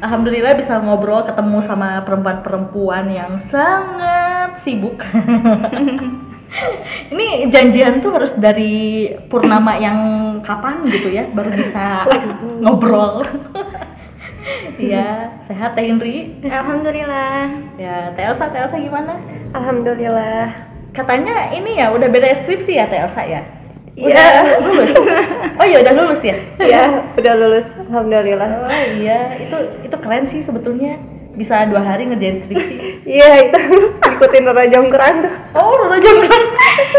Alhamdulillah bisa ngobrol ketemu sama perempuan-perempuan yang sangat sibuk. Ini janjian tuh harus dari purnama yang kapan gitu ya, baru bisa ngobrol. Iya, sehat Teh Indri. Alhamdulillah. Ya, Teh Elsa, Teh Elsa gimana? Alhamdulillah. Katanya ini ya udah beda skripsi ya Teh Elsa ya? Iya. Lulus. Oh iya udah lulus ya? Iya, udah lulus. Alhamdulillah. Oh iya, itu itu keren sih sebetulnya bisa dua hari ngerjain skripsi. Iya, itu ikutin Rora Jonggrang tuh. Oh, Roro Jonggrang.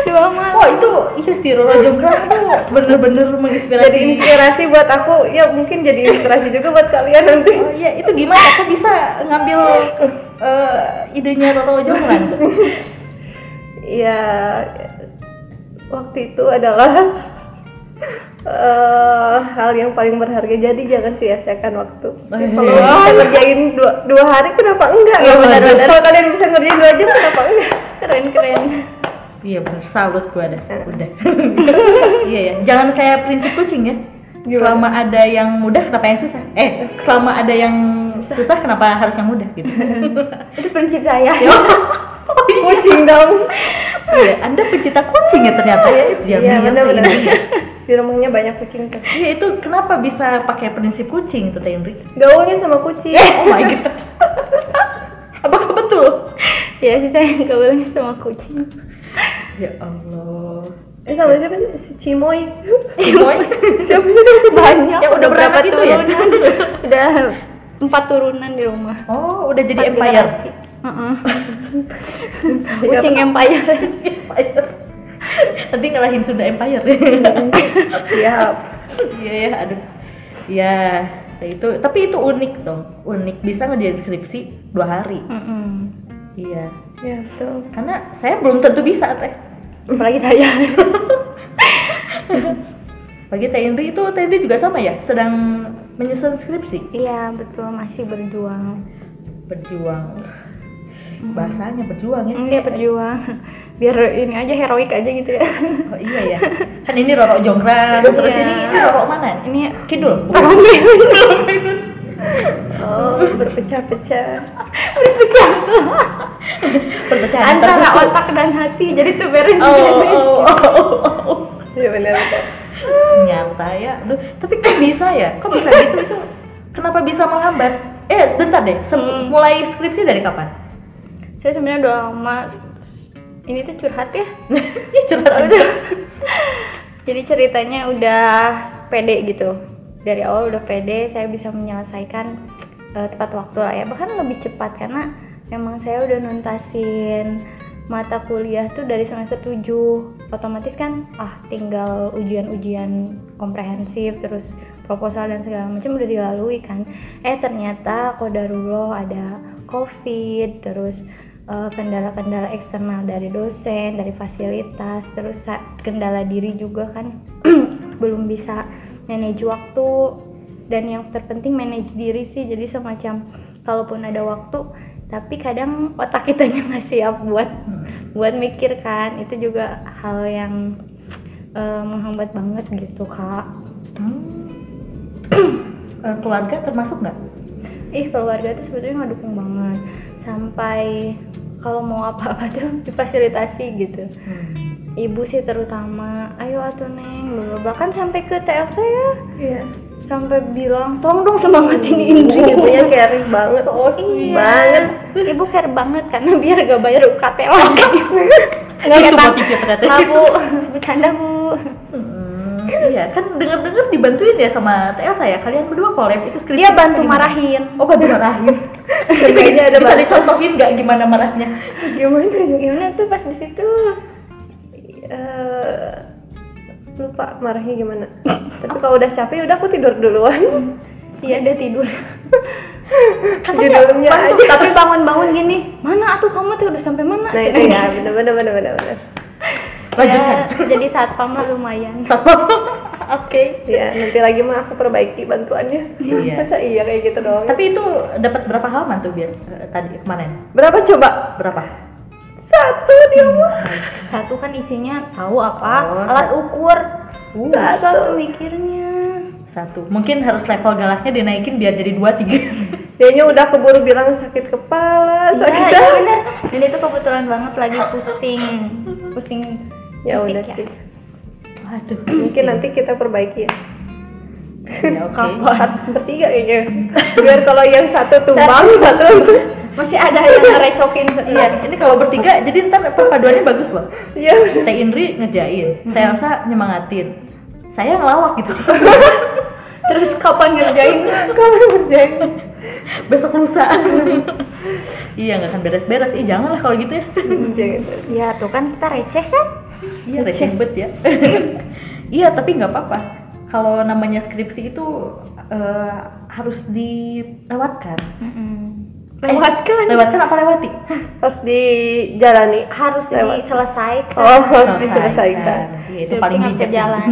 Dua malam. Oh itu iya sih Roro Jonggrang tuh bener-bener menginspirasi. Jadi inspirasi buat aku, ya mungkin jadi inspirasi juga buat kalian nanti. Oh iya, itu gimana? Kok bisa ngambil eh, idenya Roro Jonggrang tuh? Iya, waktu itu adalah eh, hal yang paling berharga. Jadi jangan sia-siakan waktu. Iya. Kalau bisa ngerjain dua, dua hari, kenapa enggak? Iya, benar-benar. Kalau kalian bisa ngerjain dua jam, kenapa enggak? Keren keren. Iya bener, salut gua ada. Udah. iya ya, jangan kayak prinsip kucing ya. Gimana? Selama ada yang mudah, kenapa yang susah? Eh, selama ada yang susah, kenapa harus yang mudah gitu? Itu prinsip saya. Kucing dong. Iya, Anda pencinta kucing ya ternyata ya. Iya. Teh Indri. Di rumahnya banyak kucing tuh. Iya, itu kenapa bisa pakai prinsip kucing itu Teh? Gaulnya sama kucing. Oh my god. Apakah betul? Iya sih saya gaulnya sama kucing. Ya Allah. Eh sama siapa sih? Si Cimoy. Cimoy? siapa sih? Banyak. Yang udah berapa itu ya? udah empat turunan di rumah. Oh, udah jadi empire. generasi. Heeh. kucing empire. empire. Nanti ngalahin Sunda Empire. Siap. Iya ya, aduh. Iya, ya itu. Tapi itu unik dong. Unik bisa ngerjain skripsi dua hari. Mm-mm. Iya. Ya betul. Karena saya belum tentu bisa teh. Apalagi saya. Bagi Teh Indri itu Teh Indri juga sama ya, sedang menyusun skripsi. Iya betul masih berjuang. Berjuang. Bahasanya berjuang ya. Iya berjuang. Biar ini aja heroik aja gitu ya. Oh iya ya. Kan ini Roro Jonggrang, terus Iya. ini, ini Roro mana? Ini Kidul. oh berpecah-pecah. Perpecahan Antara tersebut. otak dan hati. Jadi tuh beres. Oh, oh, oh, oh, oh. Iya benar benar. Nyata ya. Aduh, tapi kok bisa ya? Kok bisa gitu itu? Kenapa bisa menghambat? Eh, bentar deh. Sem- Hmm. Mulai skripsi dari kapan? Saya sebenarnya udah lama ini tuh curhat ya. Ih, curhat aja. Jadi ceritanya udah pede gitu. Dari awal udah pede, saya bisa menyelesaikan eh, tepat waktu lah ya. Bahkan lebih cepat karena memang saya udah nuntasin mata kuliah tuh dari semester 7 otomatis kan ah tinggal ujian-ujian komprehensif terus proposal dan segala macam udah dilalui kan eh ternyata kodarullah ada covid terus kendala-kendala eksternal dari dosen, dari fasilitas, terus kendala diri juga kan. Belum bisa manage waktu. Dan yang terpenting manage diri sih jadi semacam kalaupun ada waktu tapi kadang otak kita nggak siap buat buat mikir kan. Itu juga hal yang eh, menghambat banget gitu kak. Hmm. Eh, keluarga termasuk nggak? ih keluarga tuh sebetulnya ngedukung banget. Sampai kalau mau apa-apa tuh difasilitasi gitu ibu sih terutama ayo atuh neng bla. bahkan sampai ke TLC ya Iya. sampai bilang tolong dong semangatin Indri gitu ya caring banget. So Iya. Banget. ibu care banget karena biar gak bayar UKT lagi nggak Itu kata motifnya ternyata. "Ah, bu bercanda bu Hmm, iya kan dengar-dengar dibantuin ya sama Elsa ya kalian berdua collab itu skripsi dia bantu gimana? marahin oh bantu marahin Kayaknya ada bisa bantu. dicontohin nggak gimana marahnya Gimana ya? gimana tuh pas di situ Eh, lupa marahnya gimana. Tapi kalau udah capek udah aku tidur duluan. iya dia tidur Judulnya bantu aja. tapi bangun-bangun gini mana atuh kamu tuh udah sampai mana Nah itu ya, bener bener bener bener. Lanjutkan Ya, jadi satpam lah lumayan oke Ya nanti lagi mah aku perbaiki bantuannya. Iya. Masa iya kayak gitu doang? tapi itu dapat berapa halaman tuh biar eh, tadi kemarin Berapa coba? berapa Satu dia mah. satu kan isinya tahu apa Oh, alat satu. ukur Uh, Satu. mikirnya satu mungkin harus level galaknya dinaikin biar jadi dua tiga dianya udah keburu bilang sakit kepala Iya, sakit iya bener. Dan itu kebetulan banget lagi pusing, pusing. Ya fisik udah sih Waduh. mungkin nanti kita perbaiki ya Ya, oke. harus bertiga kayaknya biar kalau yang satu tumbang satu langsung Masih ada yang ngerecokin. Iya, ini kalau bertiga jadi ntar perpaduannya bagus loh. iya. Teh Indri ngerjain, Teh Elsa nyemangatin. Saya ngelawak gitu. Terus kapan ngerjain? kalau ngerjain Besok lusa. iya nggak akan beres-beres. Ih janganlah kalau gitu ya. jangan Ya tuh kan kita receh kan? Iya receh bet ya. iya tapi nggak apa-apa. Kalau namanya skripsi itu eh, harus dilewatkan. Mm-mm. Lewatkan. Lewatkan apa lewati? pas dijalani Harus Lewat. diselesaikan. oh harus Selesaikan. diselesaikan Iya, itu paling bijak. jalan.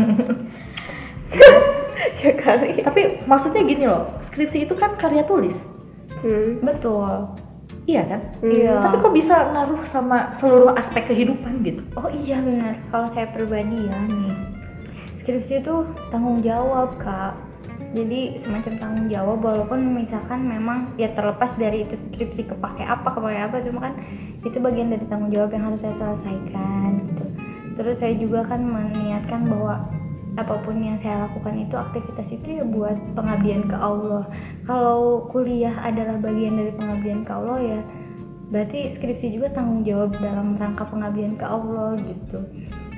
ya kali tapi maksudnya gini loh, skripsi itu kan karya tulis. hmm. Betul. Iya kan? Iya. Tapi kok bisa ngaruh sama seluruh aspek kehidupan gitu? Oh iya benar. Kalau saya pribadi ya nih, skripsi itu tanggung jawab kak. Jadi semacam tanggung jawab walaupun misalkan memang ya terlepas dari itu skripsi kepake apa kepake apa cuma kan itu bagian dari tanggung jawab yang harus saya selesaikan gitu. Terus saya juga kan meniatkan bahwa apa pun yang saya lakukan itu aktivitas itu ya buat pengabdian ke Allah. Kalau kuliah adalah bagian dari pengabdian ke Allah ya berarti skripsi juga tanggung jawab dalam rangka pengabdian ke Allah gitu.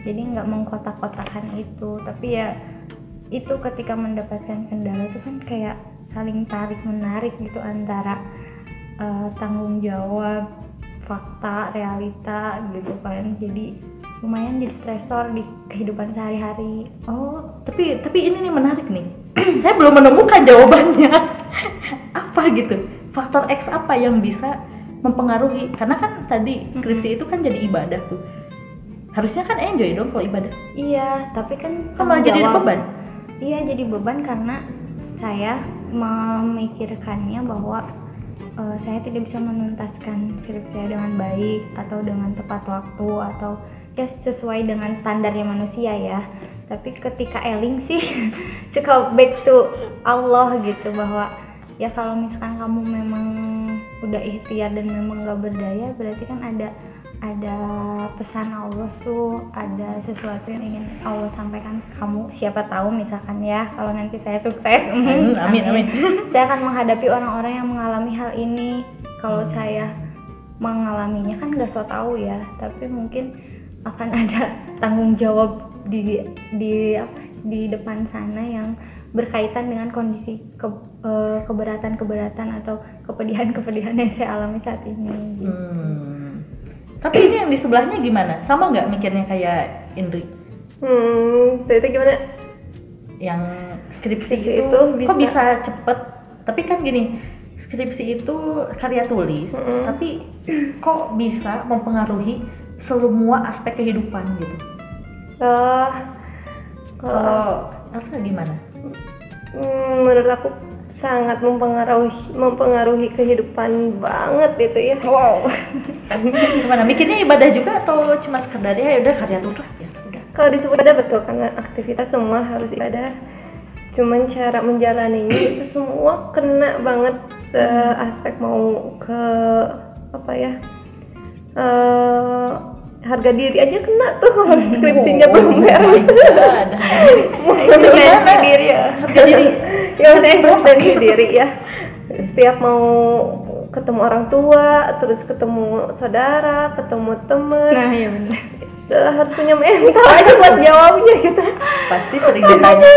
Jadi nggak mengkotak-kotakan itu. Tapi ya itu ketika mendapatkan kendala itu kan kayak saling tarik menarik gitu antara eh, tanggung jawab fakta realita gitu kan. Jadi lumayan jadi stresor di kehidupan sehari-hari Oh, tapi tapi ini nih menarik nih. Saya belum menemukan jawabannya. apa gitu? Faktor X apa yang bisa mempengaruhi? Karena kan tadi skripsi itu kan jadi ibadah tuh. Harusnya kan enjoy dong kalau ibadah. iya tapi kan Kan malah jadi beban. Iya jadi beban karena saya memikirkannya bahwa eh, saya tidak bisa menuntaskan skripsi dengan baik atau dengan tepat waktu atau ya sesuai dengan standarnya manusia ya. Tapi ketika Eling sih suka back to Allah gitu bahwa ya kalau misalkan kamu memang udah ikhtiar dan memang gak berdaya berarti kan ada ada pesan Allah tuh ada sesuatu yang ingin Allah sampaikan ke kamu siapa tahu misalkan ya kalau nanti saya sukses Hmm, amin, amin. saya akan menghadapi orang-orang yang mengalami hal ini kalau saya mengalaminya kan gak so tahu ya tapi mungkin akan ada tanggung jawab di di apa di depan sana yang berkaitan dengan kondisi ke- eh, keberatan-keberatan atau kepedihan-kepedihan yang saya alami saat ini gitu. Hmm. Tapi ini yang di sebelahnya gimana? Sama nggak mikirnya kayak Indri? hmm itu gimana Yang skripsi, Skripsi itu, itu kok bisa- bisa cepet? Tapi kan gini, skripsi itu karya tulis, Mm-mm. tapi kok bisa mempengaruhi semua aspek kehidupan gitu? Eh, kalau Kalau Elsa gimana? Hmm, menurut aku sangat mempengaruhi mempengaruhi kehidupan banget itu ya. Wow. Gimana? Mikirnya ibadah juga atau cuma sekedar ya udah karya tulis lah biasa udah. Kalau disebut ibadah betul karena aktivitas semua harus ibadah. Cuman cara menjalaninya itu semua kena banget eh, aspek mau ke apa ya? Eh harga diri aja kena tuh kalau skripsinya belum beres. Eksistensi diri ya. Harga diri. ya udah eksistensi diri ya setiap mau ketemu orang tua terus ketemu saudara ketemu temen Nah, iya benar. eh, harus punya mental aja buat jawabnya gitu Pasti sering ditanya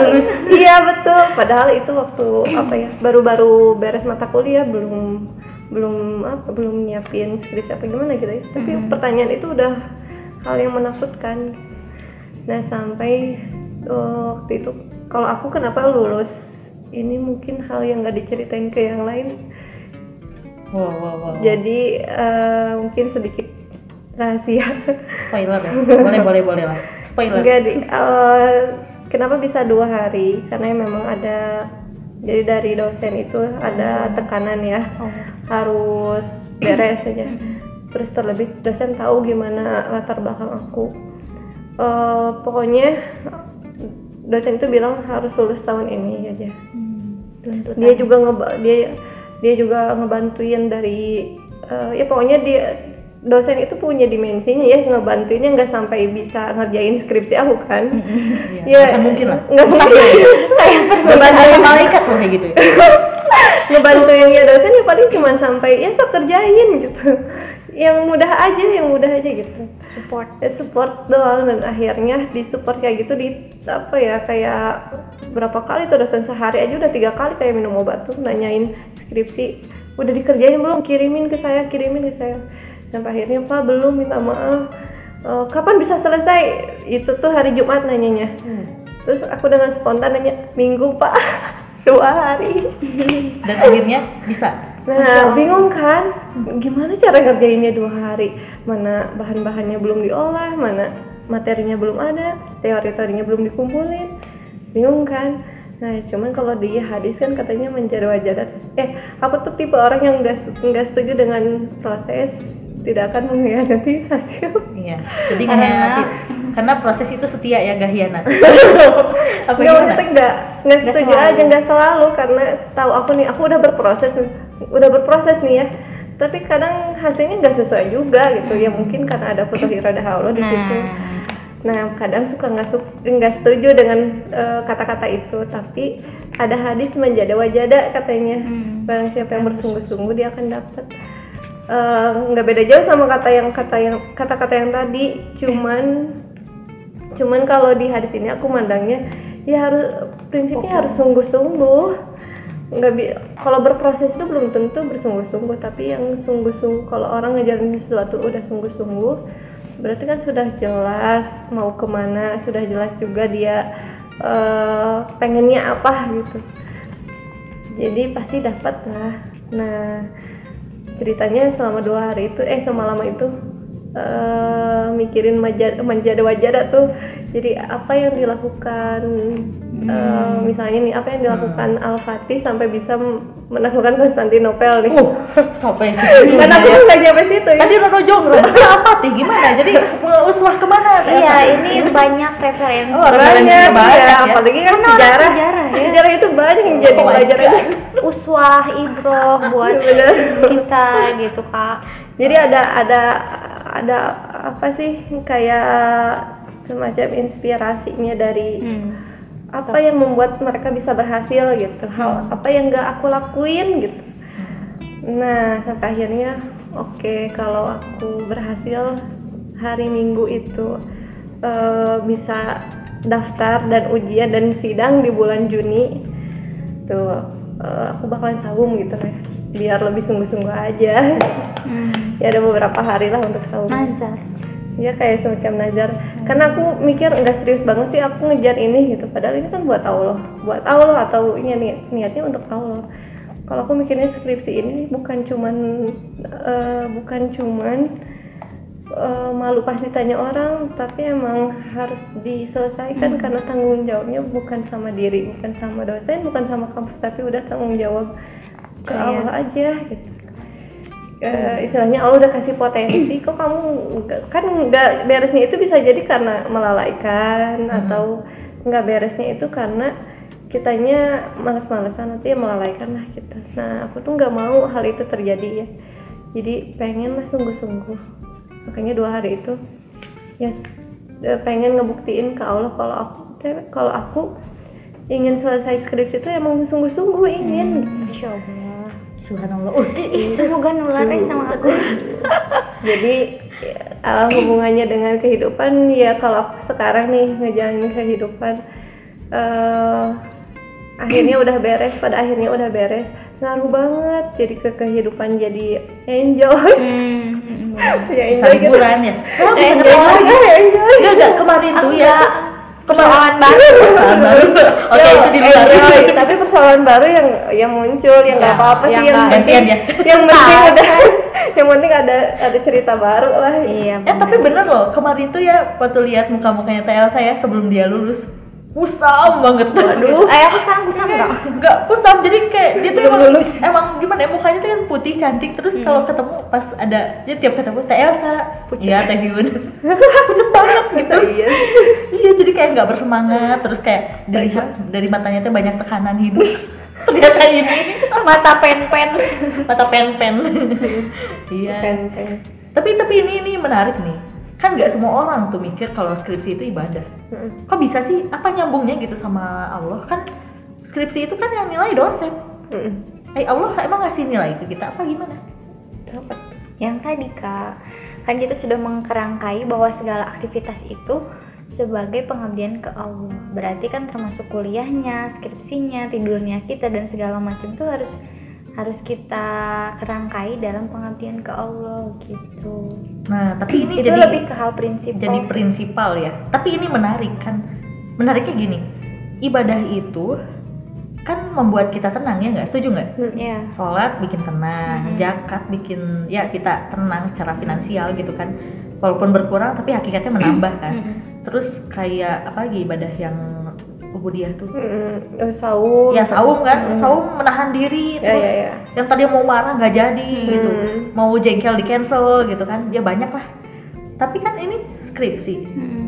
lulus. iya betul padahal itu waktu apa ya baru-baru beres mata kuliah belum belum apa belum nyiapin skripsi apa gimana gitu ya tapi pertanyaan itu udah hal yang menakutkan nah sampai eh, waktu itu kalau aku kenapa lulus ini mungkin hal yang nggak diceritain ke yang lain Wow, wow, wow. jadi eh, mungkin sedikit rahasia spoiler ya. Boleh, boleh, boleh lah. Spoiler. Enggak di eh, kenapa bisa dua hari? Karena memang ada jadi dari dosen itu ada tekanan ya harus beres saja. Terus terlebih dosen tahu gimana latar belakang aku. Eh, pokoknya dosen itu bilang harus lulus tahun ini aja. Tuntutan. Dia juga ngeba dia dia juga ngebantuin dari eh, ya pokoknya dia dosen itu punya dimensinya ya ngebantuinnya nggak sampai bisa ngerjain skripsi aku kan Iya, bukan mungkin lah. nggak mungkin kayak malaikat loh kayak gitu ya. ngebantuinnya dosen ya paling cuma sampai ya sok kerjain gitu. Yang mudah aja yang mudah aja gitu. Support. Ya support doang dan akhirnya di support kayak gitu di apa ya kayak berapa kali tuh dosen sehari aja udah tiga kali kayak minum obat tuh nanyain skripsi udah dikerjain belum? Kirimin ke saya kirimin ke saya. Sampai akhirnya pak belum minta maaf. Eh, kapan bisa selesai? Itu tuh hari Jumat nanyanya. Terus aku dengan spontan nanya minggu pak dua hari Dan akhirnya bisa. Nah, bingung kan? Gimana cara ngerjainnya dua hari? Mana bahan-bahannya belum diolah, mana materinya belum ada, teori-teorinya belum dikumpulin. Bingung kan? Nah, cuman kalau di hadis kan katanya menjadi wajadat. Eh, aku tuh tipe orang yang nggak nggak setuju dengan proses tidak akan mengkhianati hasil. Iya. Jadi Karena-. Karena proses itu setia ya, gak hianat. Apa Nggak maksudnya nggak nggak setuju selalu. aja nggak selalu karena setahu aku nih aku udah berproses nih udah berproses nih ya tapi kadang hasilnya nggak sesuai juga gitu ya mungkin karena ada foto iradah Allah di Nah. situ nah kadang suka nggak su- nggak setuju dengan eh, kata-kata itu tapi ada hadis menjadi wajada katanya Hmm. barang siapa yang bersungguh-sungguh dia akan dapat Eh, nggak beda jauh sama kata yang kata yang kata-kata yang tadi cuman cuman kalau di hadis ini aku mandangnya ya harus prinsipnya harus sungguh-sungguh. Nggak bi kalau berproses itu belum tentu bersungguh-sungguh tapi yang sungguh-sungguh kalau orang ngejalanin sesuatu udah sungguh-sungguh berarti kan sudah jelas mau ke mana sudah jelas juga dia eh, pengennya apa gitu. Jadi pasti dapat lah nah ceritanya selama dua hari itu eh semalam itu eh, mikirin majad menjadi wajada tuh jadi apa yang dilakukan eh, misalnya nih apa yang dilakukan Al Fatih sampai bisa menaklukkan Konstantinopel nih? Uh, sampai situ. kan aku nggak nyampe situ ya? Tadi Rono Jonggrang, apa sih gimana? Jadi uswah ke mana? iya ini banyak referensi. Oh, banyak, banyak ya, ya. apalagi kan sejarah. sejarah, ya. sejarah itu banyak yang jadi Oh my pelajarannya uswah ibroh buat kita gitu kak jadi ada ada ada apa sih kayak semacam inspirasinya dari Hmm. apa yang membuat mereka bisa berhasil gitu. Hal apa yang nggak aku lakuin gitu. Nah sampai akhirnya oke kalau aku berhasil hari minggu itu eh, bisa daftar dan ujian dan sidang di bulan Juni tuh eh, aku bakalan saum gitu ya biar lebih sungguh-sungguh aja. Hmm. ya ada beberapa hari lah untuk saum nazar. Ya kayak semacam nazar. Karena aku mikir nggak serius banget sih aku ngejar ini gitu. Padahal ini kan buat Allah. Buat Allah atau ini niat niatnya untuk Allah. Kalau aku mikirnya skripsi ini bukan cuman eh, bukan cuman eh, malu pas ditanya orang tapi emang harus diselesaikan karena tanggung jawabnya bukan sama diri bukan sama dosen bukan sama kampus tapi udah tanggung jawab ke Kayak- Allah aja gitu. Eh, istilahnya Allah udah kasih potensi kok kamu kan nggak beresnya itu bisa jadi karena melalaikan atau nggak beresnya itu karena kitanya malas-malasan nanti ya melalaikan lah gitu. Nah aku tuh nggak mau hal itu terjadi ya. Jadi pengen lah sungguh-sungguh. Makanya dua hari itu ya pengen ngebuktiin ke Allah kalau aku kalau aku ingin selesai skripsi itu emang sungguh-sungguh ingin Allah Subhanallah. Uh, semoga nular ya sama aku jadi eh, hubungannya dengan kehidupan ya kalau aku sekarang nih ngejalanin kehidupan eh, akhirnya udah beres pada akhirnya udah beres ngaruh banget jadi ke kehidupan jadi enjoy hmm, hmm, ya bisa enjoy gitu ya. Sekarang bisa enjoy lagi. lagi enjoy Enggak, enggak. Kemarin tuh ya. Persoalan baru Persoalan baru. Oke, Yo, itu di luar. enjoy. tapi persoalan baru yang yang muncul yang nggak Ya, apa-apa sih yang penting ya. yang penting udah yang penting ada ada cerita baru lah iya Eh tapi bener loh, kemarin tuh ya waktu lihat muka-mukanya TL saya sebelum dia lulus kusam banget Aduh, eh aku sekarang kusam enggak? Enggak kusam, jadi kayak dia tuh emang, lulus. emang gimana ya mukanya tuh kan putih cantik terus kalau ketemu pas ada jadi tiap ketemu Teh Elsa, iya Teh Hyun, pucet banget gitu. iya iya jadi kayak nggak bersemangat terus kayak dilihat dari matanya tuh banyak tekanan hidup. Ternyata ini Mata pen-pen. mata pen-pen. iya. Pen- pen. Tapi tapi ini ini menarik nih. Kan nggak semua orang tuh mikir kalau skripsi itu ibadah. Kok bisa sih? Apa nyambungnya gitu sama Allah? Kan skripsi itu kan yang nilai dosen. Eh Allah emang ngasih nilai ke kita apa gimana? Apa? Yang tadi kak, kan kita sudah mengkerangkai bahwa segala aktivitas itu sebagai pengabdian ke Allah. Berarti kan termasuk kuliahnya, skripsinya, tidurnya kita dan segala macam itu harus harus kita kerangkai dalam pengabdian ke Allah gitu. Nah, tapi ini itu jadi lebih ke hal prinsip. jadi prinsipal ya. Tapi ini menarik kan. Menariknya gini. Ibadah itu kan membuat kita tenang ya nggak setuju nggak? Ya. Sholat bikin tenang, Mhm. zakat bikin ya kita tenang secara finansial gitu kan. Walaupun berkurang tapi hakikatnya menambah kan. Mm-mm. Terus kayak apa lagi ibadah yang ubudiyah tuh? Oh, saum Ya saum kan, Mm. saum menahan diri Ya, terus ya, ya. yang tadi mau marah nggak jadi gitu, Hmm. mau jengkel di cancel gitu kan, ya banyak lah. Tapi kan ini skripsi Mm-mm.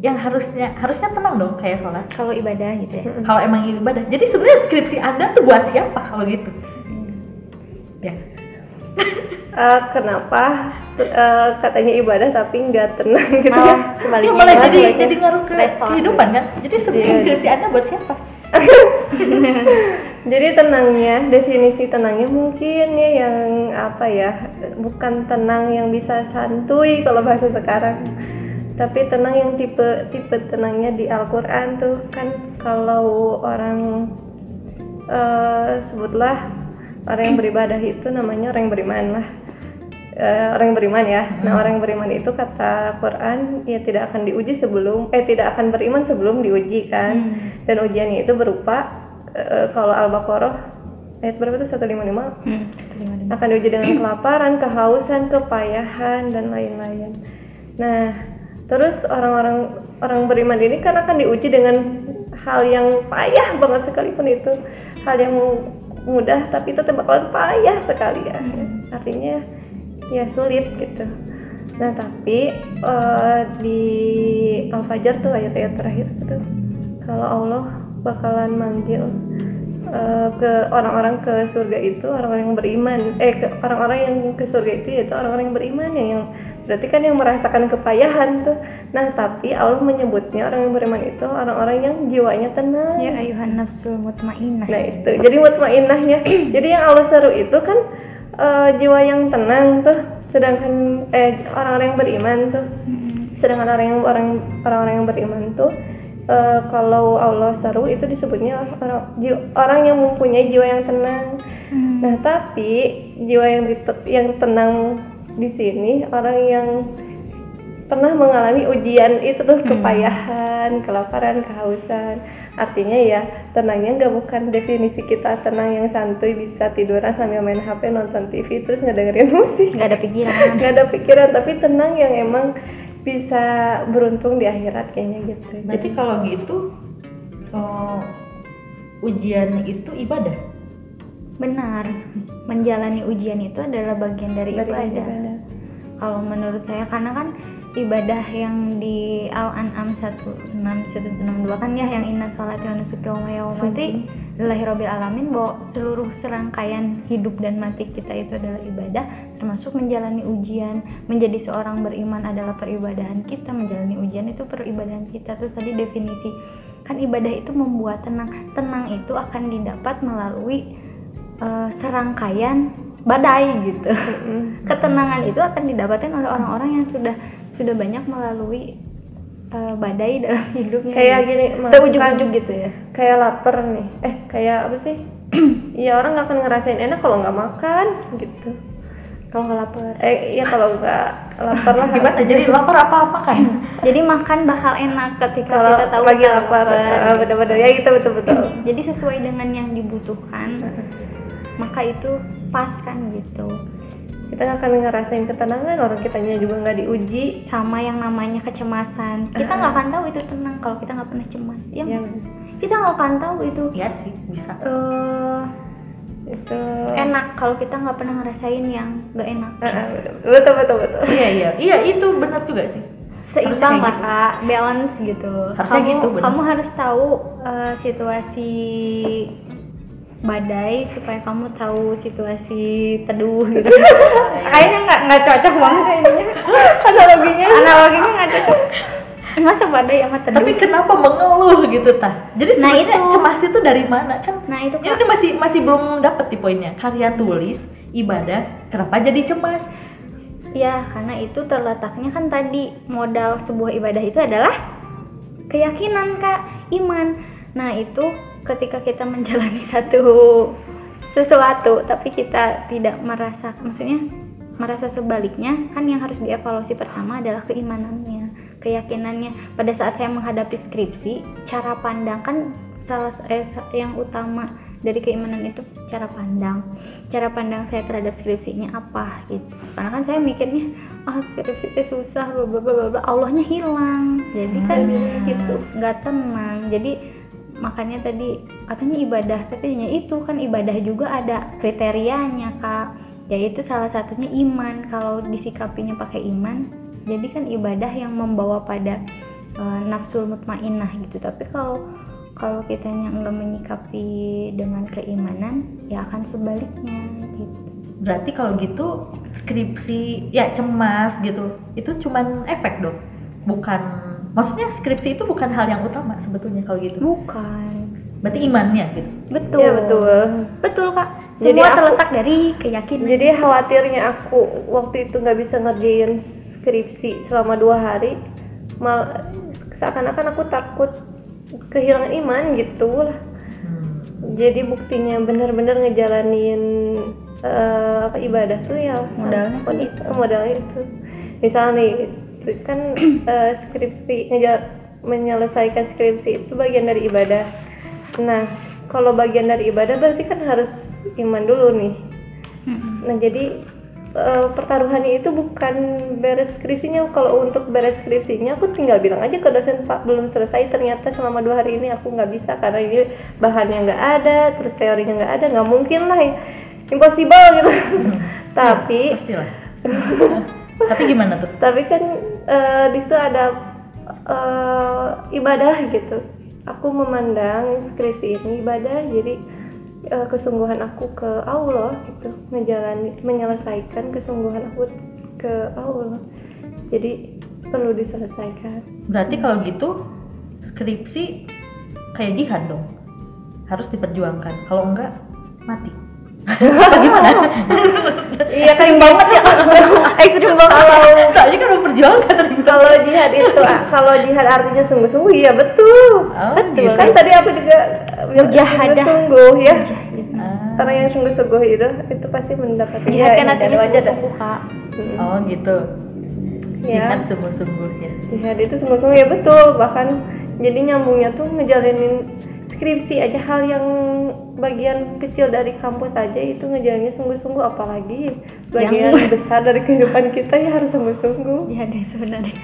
yang harusnya harusnya tenang dong kayak sholat. Kalau ibadah gitu ya. Kalau emang ibadah, jadi sebenarnya skripsi anda tuh buat siapa kalau gitu? Ya, Eh, kenapa eh, katanya ibadah tapi nggak tenang gitu ya Malah sebaliknya. Ya, malah malah jadi sebaliknya jadi ngaruh ke kehidupan kan. Jadi Iya. skripsi anda buat siapa? Jadi tenangnya, definisi tenangnya mungkin ya yang apa ya, bukan tenang yang bisa santuy kalau bahasa sekarang. Tapi tenang yang tipe tipe tenangnya di Al-Qur'an tuh kan kalau orang eh, sebutlah orang yang beribadah itu namanya orang yang beriman lah. Eh, orang yang beriman ya. Nah, orang yang beriman itu kata Quran ya tidak akan diuji sebelum eh tidak akan beriman sebelum diuji kan. Dan ujiannya itu berupa eh, kalau Al-Baqarah ayat berapa tuh 155 Hmm, kasih. akan diuji dengan kelaparan, kehausan, kepayahan dan lain-lain. Nah, terus orang-orang orang beriman ini kan akan diuji dengan hal yang payah banget sekalipun itu hal yang mudah tapi itu bakalan payah sekali ya. Artinya ya sulit gitu. Nah, tapi eh, di Al-Fajr tuh ayat-ayat terakhir itu kalau Allah bakalan manggil eh, ke orang-orang ke surga itu orang-orang yang beriman eh ke orang-orang yang ke surga itu yaitu orang-orang yang beriman ya yang berarti kan yang merasakan kepayahan tuh nah tapi Allah menyebutnya orang yang beriman itu orang-orang yang jiwanya tenang Ya ayuhan nafsul mutmainnah. Nah itu, jadi mutmainnahnya. jadi yang Allah seru itu kan eh, jiwa yang tenang tuh, sedangkan eh orang-orang yang beriman tuh, sedangkan orang yang orang orang-orang yang beriman tuh eh, kalau Allah seru itu disebutnya orang jiwa- orang yang mempunyai jiwa yang tenang. Hmm. Nah tapi jiwa yang yang tenang di sini orang yang pernah mengalami ujian itu tuh kepayahan, kelaparan, kehausan. Artinya ya tenangnya nggak bukan definisi kita tenang yang santuy bisa tiduran sambil main HP nonton TV terus ngedengerin musik. nggak ada pikiran. Nggak ada pikiran tapi tenang yang emang bisa beruntung di akhirat kayaknya gitu. Berarti kalau gitu oh, ujian itu ibadah. Benar. Menjalani ujian itu adalah bagian dari, Dari ibadah. ibadah. Kalau menurut saya karena kan ibadah yang di Al-An'am 16162 kan ya yang inna sholati wa nusuki wa mamati lillahi rabbil alamin bahwa seluruh serangkaian hidup dan mati kita itu adalah ibadah termasuk menjalani ujian. Menjadi seorang beriman adalah peribadahan kita menjalani ujian itu peribadahan kita. Terus tadi definisi kan ibadah itu membuat tenang. Tenang itu akan didapat melalui eh, serangkaian badai gitu. Ketenangan itu akan didapatkan oleh orang-orang yang sudah sudah banyak melalui uh, badai dalam hidupnya Kayak gitu. gini, makan- ujung-ujung gitu ya? kayak lapar nih. Eh kayak apa sih? Ya orang nggak akan ngerasain enak kalau nggak makan gitu. Kalau nggak lapar. Eh ya kalau nggak lapar lah. Gimana? Jadi lapar apa-apa kan? jadi makan bakal enak ketika kalau kita tahu lagi lapar. Ah, bener-bener. Ya gitu betul betul. Jadi sesuai dengan yang dibutuhkan maka itu pas kan gitu kita nggak akan ngerasain ketenangan orang kitanya juga nggak diuji. Sama yang namanya kecemasan. Kita nggak akan tahu itu tenang kalau kita nggak pernah cemas ya yang kita nggak akan tahu itu. Iya sih bisa. Eh, itu. Enak kalau kita nggak pernah ngerasain yang nggak enak. Ah, ah, betul betul betul. Iya iya. Iya itu benar juga sih. Seimbang lah gitu. kak. Balance gitu. Harusnya kamu gitu, bener. kamu harus tahu eh, situasi badai supaya kamu tahu situasi teduh gitu. Kayaknya nggak nggak cocok banget kayaknya analoginya. Analoginya nggak cocok. Masa badai sama teduh? Tapi kenapa mengeluh gitu tah? Jadi Nah, sebenarnya itu. cemas itu dari mana kan? Nah itu ini kak. tuh masih masih belum dapet di poinnya. Karya tulis ibadah kenapa jadi cemas? Ya, karena itu terletaknya kan tadi modal sebuah ibadah itu adalah keyakinan, Kak, iman. Nah, itu ketika kita menjalani satu sesuatu tapi kita tidak merasa maksudnya merasa sebaliknya kan yang harus dievaluasi pertama adalah keimanannya, keyakinannya. Pada saat saya menghadapi skripsi, cara pandang kan salah eh, yang utama dari keimanan itu cara pandang cara pandang saya terhadap skripsinya apa gitu karena kan saya mikirnya ah skripsi itu susah bla bla, bla Allahnya hilang jadi kan Hmm. gitu nggak tenang jadi makanya tadi katanya ibadah tapi hanya itu kan ibadah juga ada kriterianya kak. Yaitu salah satunya iman. Kalau disikapinya pakai iman jadi kan ibadah yang membawa pada eh, nafsul mutmainnah gitu. Tapi kalau kalau kitanya enggak menyikapi dengan keimanan ya akan sebaliknya gitu. Berarti kalau gitu skripsi ya cemas gitu itu cuman efek dong? Bukan maksudnya skripsi itu bukan hal yang utama sebetulnya kalau gitu. Bukan. Berarti imannya gitu. Betul. Iya, betul. betul kak. Jadi semua aku- terletak dari keyakinan. Jadi khawatirnya aku waktu itu nggak bisa ngerjain skripsi selama dua hari mal seakan-akan aku takut kehilangan iman gitu lah. Hmm. jadi buktinya bener-bener ngejalanin eh, apa ibadah tuh ya Modalnya. sama- itu modalnya itu. Misalnya nih kan eh, skripsi menyelesaikan skripsi itu bagian dari ibadah. Nah kalau bagian dari ibadah berarti kan harus iman dulu nih. Nah jadi eh, pertaruhannya itu bukan beres skripsinya. Kalau untuk beres skripsinya aku tinggal bilang aja ke dosen pak belum selesai. Ternyata selama dua hari ini aku nggak bisa karena ini bahannya nggak ada terus teorinya nggak ada. Nggak mungkin lah ya. impossible gitu. Tapi pastilah tapi gimana tuh? Tapi kan eh, di situ ada eh, ibadah gitu. Aku memandang skripsi ini ibadah jadi eh, kesungguhan aku ke Allah gitu. Menjalani menyelesaikan kesungguhan aku ke Allah. Jadi perlu diselesaikan. Berarti kalau gitu skripsi kayak jihad dong? Harus diperjuangkan. Kalau enggak mati gimana iya kan banget ya ekstrim banget kalau soalnya kan memperjuangkan kalau jihad itu kalau jihad artinya sungguh-sungguh iya betul oh, Betul. gitu. kan tadi aku juga Mujahadah. sungguh ya Ah, orang yang sungguh-sungguh itu itu pasti mendapatkan Jihad kan ini artinya dari wajah dah. sungguh kak Mm. oh gitu Ya. jihad sungguh-sungguh ya jihad itu sungguh-sungguh ya betul bahkan jadi nyambungnya tuh ngejalanin skripsi aja hal yang bagian kecil dari kampus aja itu ngejalaninnya sungguh-sungguh apalagi bagian Yang- besar dari kehidupan kita ya harus sungguh-sungguh. Jihad yang sebenarnya.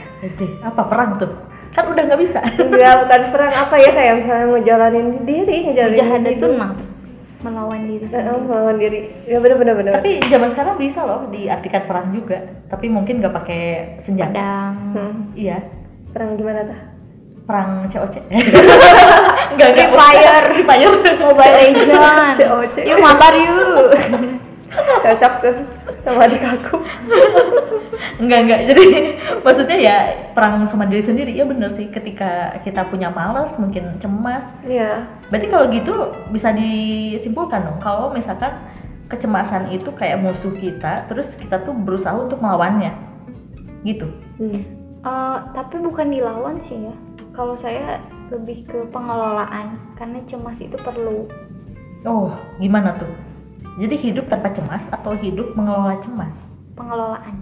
Apa perang tuh? Kan udah nggak bisa. Enggak bukan perang. Apa ya kayak misalnya ngejalanin diri ngejalanin jihad itu hidup. nafs melawan diri sendiri. melawan diri. Ya bener bener bener tapi zaman sekarang bisa loh diartikan perang juga. Tapi mungkin nggak pakai senjata. Pedang. Hmm, iya. Perang gimana tuh perang COC enggak enggak. Fire. Fire. Mobile Legends. COC. yuk mabar yuk. Cocok tuh sama adik aku. Enggak enggak. Jadi maksudnya ya perang sama diri sendiri. Ya bener sih. Ketika kita punya malas mungkin cemas. Iya. Berarti kalau gitu bisa disimpulkan dong. Kalau misalkan kecemasan itu kayak musuh kita terus kita tuh berusaha untuk melawannya. Gitu. Hmm. Eh, tapi bukan dilawan sih ya kalau saya lebih ke pengelolaan karena cemas itu perlu. Oh gimana tuh? Jadi hidup tanpa cemas atau hidup mengelola cemas? Pengelolaan.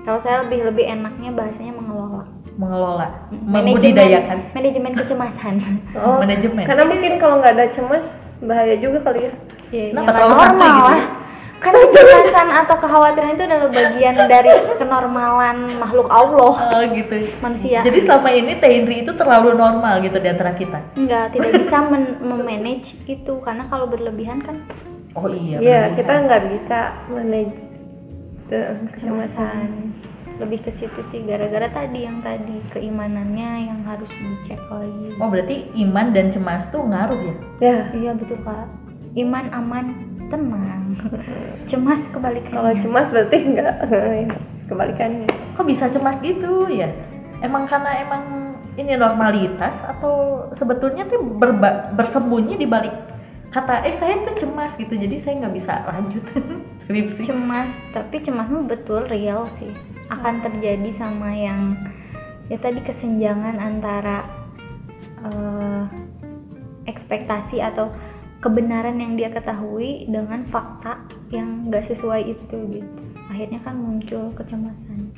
Kalau saya lebih lebih enaknya bahasanya mengelola. Mengelola. Manajemen- membudidayakan. Manajemen. Kecemasan. Oh, Manajemen. Karena mungkin kalau nggak ada cemas bahaya juga kali ya. ya, Kenapa ya santai normal gitu lah. ya? Kan kecemasan atau kekhawatiran itu adalah bagian dari kenormalan makhluk Allah Oh gitu. manusia Jadi selama ini Tendri itu terlalu normal gitu di antara kita. enggak tidak bisa men- memanage itu karena kalau berlebihan kan Oh iya. Iya, kita nggak bisa manage the kecemasan. kecemasan lebih ke situ sih gara-gara tadi yang tadi keimanannya yang harus dicek lagi Oh berarti iman dan cemas tuh ngaruh ya? Ya, iya betul kak iman aman tenang cemas kebalikannya kalau cemas berarti nggak kebalikannya. Kok bisa cemas gitu ya? Emang karena emang ini normalitas atau sebetulnya tuh berba- bersembunyi di balik kata eh saya tuh cemas gitu jadi saya nggak bisa lanjut skripsi. cemas tapi cemasmu betul real sih akan terjadi sama yang ya tadi kesenjangan antara eh, ekspektasi atau kebenaran yang dia ketahui dengan fakta yang nggak sesuai itu gitu akhirnya kan muncul kecemasan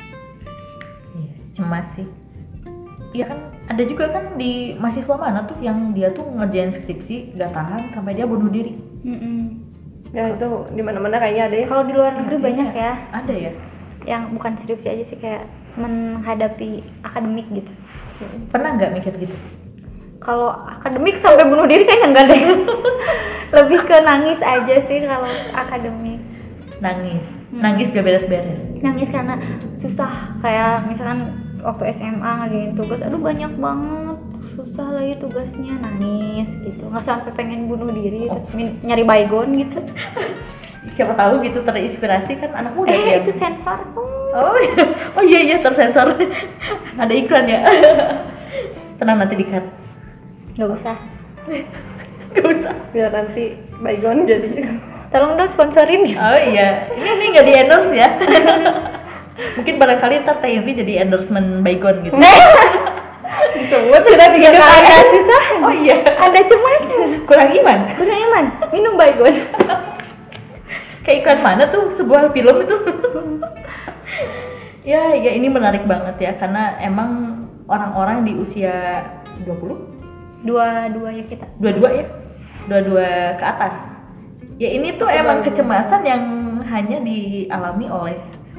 Iya, cemas sih. Iya kan ada juga kan di mahasiswa mana tuh yang dia tuh ngerjain skripsi gak tahan sampai dia bunuh diri. Mm-mm. Ya itu di mana-mana kayaknya ada ya. kalau di luar negeri banyak ya Ada ya? yang bukan skripsi aja sih kayak menghadapi akademik gitu Pernah nggak mikir gitu? Kalau akademik sampai bunuh diri kayaknya enggak deh lebih ke nangis aja sih kalau akademik Nangis, Hmm. nangis gak beres-beres. nangis karena susah kayak misalkan waktu SMA ngerjain tugas aduh banyak banget susah lagi tugasnya nangis gitu nggak sampai pengen bunuh diri terus min- nyari baygon gitu Siapa tahu gitu terinspirasi kan anak muda eh ya. itu sensor Oh, iya. oh iya iya tersensor. ada iklan ya. Tenang nanti di-cut. Nggak usah Gak usah. Biar nanti baygon jadi. tolong dong sponsorin Oh iya, ini ini nggak di endorse ya. Mungkin barangkali ntar Teh Indri jadi endorsement Baygon gitu. Disebut sudah tiga kali. anda susah Oh iya, ada cemas kurang iman. Kurang iman, minum baygon Kayak iklan mana tuh sebuah film itu? ya, ya ini menarik banget ya karena emang orang-orang di usia 20 Dua-duanya kita. Dua-dua ya? Dua-dua ke atas. Ya ini tuh emang kecemasan yang hanya dialami oleh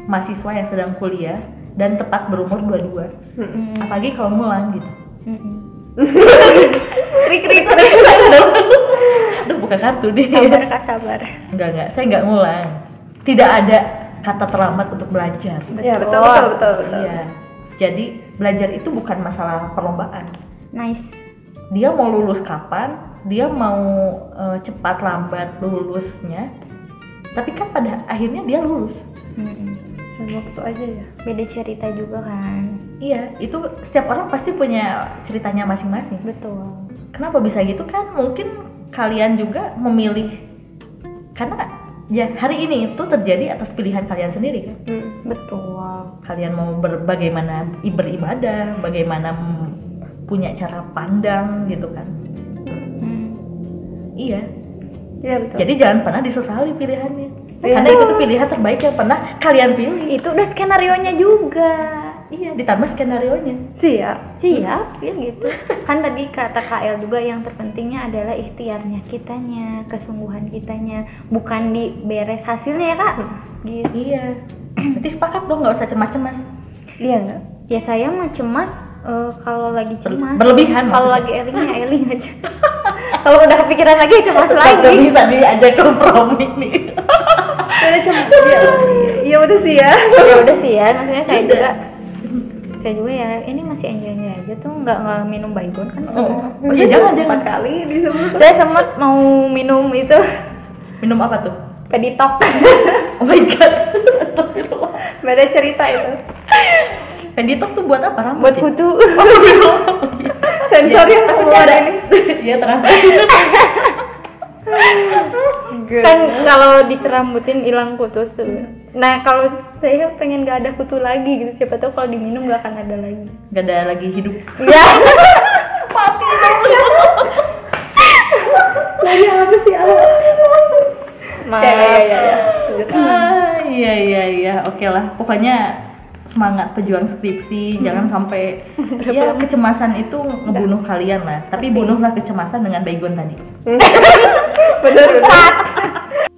mahasiswa yang sedang kuliah dan tepat berumur dua-dua. Hmm. apalagi kalau ngulang gitu. Mm-mm. krik krik aduh buka kartu deh. Sabar kak sabar. Enggak enggak. Saya enggak ngulang tidak ada kata terlambat untuk belajar. Ya betul. betul betul betul. Iya. jadi belajar itu bukan masalah perlombaan. Nice dia mau lulus kapan dia mau eh, cepat lambat lulusnya tapi kan pada akhirnya dia lulus Mm-mm. Sewaktu aja ya. Beda cerita juga kan iya itu setiap orang pasti punya ceritanya masing-masing Betul kenapa bisa gitu kan mungkin kalian juga memilih karena ya hari ini itu terjadi atas pilihan kalian sendiri kan Hmm. Betul kalian mau ber- bagaimana beribadah bagaimana punya cara pandang gitu kan. Hmm. iya. Iya betul. jadi jangan pernah disesali pilihannya. Iya. karena itu tuh pilihan terbaik yang pernah kalian pilih. Itu udah skenario nya juga. Iya ditambah skenario nya siap. Siap, ya gitu. Kan tadi kata KL juga yang terpentingnya adalah ikhtiarnya kitanya Kesungguhan kitanya. Bukan di beres hasilnya ya kak? Gitu. Iya. Berarti sepakat dong nggak usah cemas-cemas. Iya nggak? Ya saya mah cemas eh, kalau lagi cemas berlebihan Kalau lagi eling ya eling aja Kalau udah kepikiran lagi ya cemas lagi bisa diajak kompromi nih Udah cem. Iya. Iya udah sih ya. ya udah sih ya maksudnya saya Udah. juga saya juga ya ini masih enjoy enjoy aja tuh nggak nggak minum baygon kan oh, semua oh iya jangan jangan Empat kali disebut. saya sempat mau minum itu minum apa tuh peditok oh my god. Beda cerita itu. Penditok tuh buat apa? Rambut buat ya? kutu. Sensor yang Aku keluar ini. Iya terang kan kalau dikerambutin hilang kutu tuh nah kalau saya pengen gak ada kutu lagi gitu. Siapa tahu kalau diminum gak akan ada lagi. Gak ada lagi hidup. Ya Mati Lagi apa sih? Allah? Ya ya ya. ya. Ah, Iya iya iya. Oke lah. Pokoknya semangat pejuang skripsi Jangan sampai Ya kecemasan itu ngebunuh kalian lah. Tapi bunuhlah kecemasan dengan baygon tadi. Bener.